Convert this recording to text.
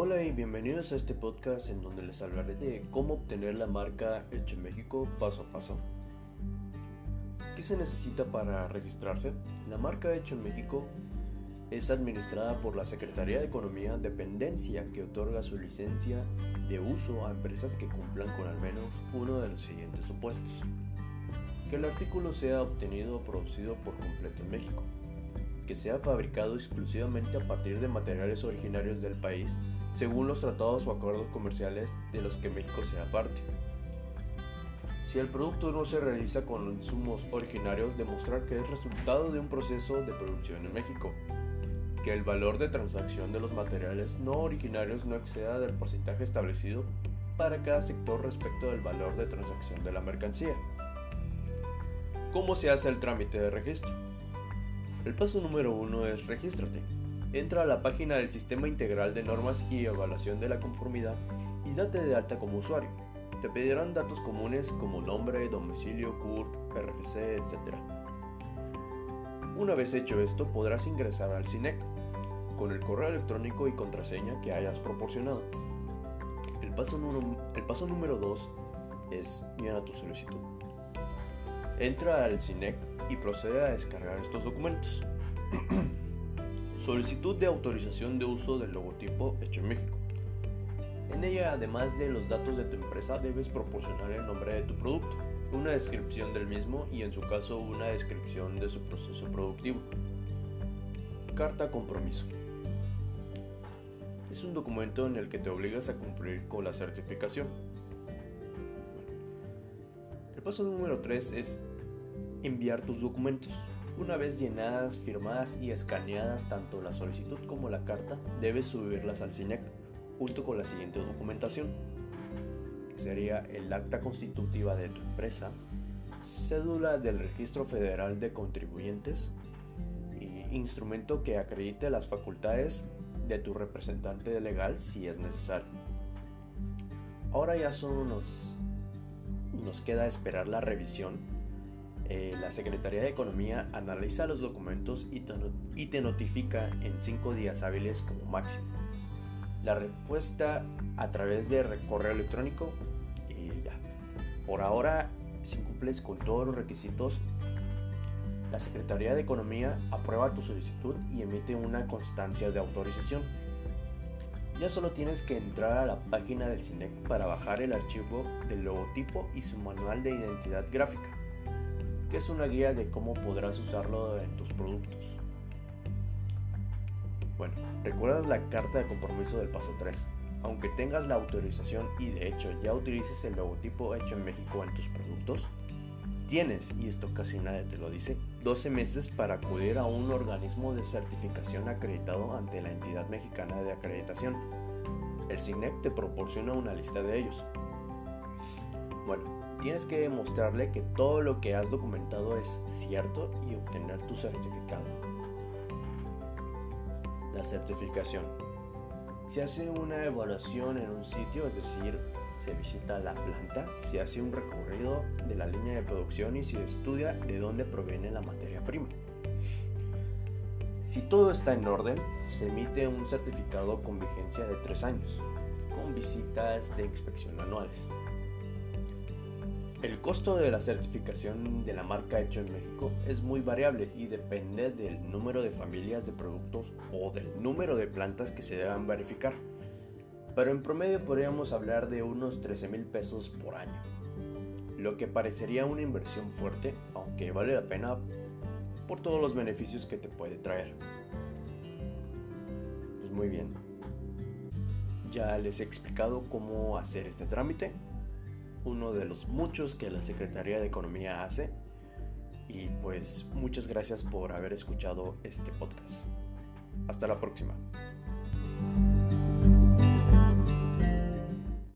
Hola y bienvenidos a este podcast en donde les hablaré de cómo obtener la marca Hecho en México paso a paso. ¿Qué se necesita para registrarse? La marca Hecho en México es administrada por la Secretaría de Economía, dependencia que otorga su licencia de uso a empresas que cumplan con al menos uno de los siguientes supuestos. Que el artículo sea obtenido o producido por completo en México. Que sea fabricado exclusivamente a partir de materiales originarios del país según los tratados o acuerdos comerciales de los que México sea parte. Si el producto no se realiza con insumos originarios, demostrar que es resultado de un proceso de producción en México, que el valor de transacción de los materiales no originarios no exceda del porcentaje establecido para cada sector respecto del valor de transacción de la mercancía. ¿Cómo se hace el trámite de registro? El paso número uno es regístrate. Entra a la página del Sistema Integral de Normas y Evaluación de la Conformidad y date de alta como usuario. Te pedirán datos comunes como nombre, domicilio, CURP, RFC, etc. Una vez hecho esto, podrás ingresar al CINEC con el correo electrónico y contraseña que hayas proporcionado. El paso, número 2 es llena tu solicitud. Entra al CINEC y procede a descargar estos documentos. Solicitud de autorización de uso del logotipo hecho en México. En ella, además de los datos de tu empresa, debes proporcionar el nombre de tu producto, una descripción del mismo y en su caso una descripción de su proceso productivo. Carta compromiso. Es un documento en el que te obligas a cumplir con la certificación. El paso número 3 es enviar tus documentos. Una vez llenadas, firmadas y escaneadas tanto la solicitud como la carta, debes subirlas al CINEC junto con la siguiente documentación, que sería el acta constitutiva de tu empresa, cédula del Registro Federal de Contribuyentes y instrumento que acredite las facultades de tu representante legal si es necesario. Ahora ya solo nos, nos queda esperar la revisión. Eh, la Secretaría de Economía analiza los documentos y te, notifica en cinco días hábiles como máximo. La respuesta a través de correo electrónico y ya. Por ahora, si cumples con todos los requisitos, la Secretaría de Economía aprueba tu solicitud y emite una constancia de autorización. Ya solo tienes que entrar a la página del CINEC para bajar el archivo del logotipo y su manual de identidad gráfica, que es una guía de cómo podrás usarlo en tus productos. Bueno, ¿recuerdas la carta de compromiso del paso 3? Aunque tengas la autorización y de hecho ya utilices el logotipo hecho en México en tus productos, Tienes, y esto casi nadie te lo dice, 12 meses para acudir a un organismo de certificación acreditado ante la entidad mexicana de acreditación. El CINEC te proporciona una lista de ellos. Bueno, tienes que demostrarle que todo lo que has documentado es cierto y obtener tu certificado. La certificación. Se hace una evaluación en un sitio, es decir, se visita la planta, se hace un recorrido de la línea de producción y se estudia de dónde proviene la materia prima. Si todo está en orden, se emite un certificado con vigencia de tres años, con visitas de inspección anuales. El costo de la certificación de la marca hecho en México es muy variable y depende del número de familias de productos o del número de plantas que se deban verificar. Pero en promedio podríamos hablar de unos 13 mil pesos por año, lo que parecería una inversión fuerte, aunque vale la pena por todos los beneficios que te puede traer. Pues muy bien, ya les he explicado cómo hacer este trámite, uno de los muchos que la Secretaría de Economía hace, y pues muchas gracias por haber escuchado este podcast. Hasta la próxima.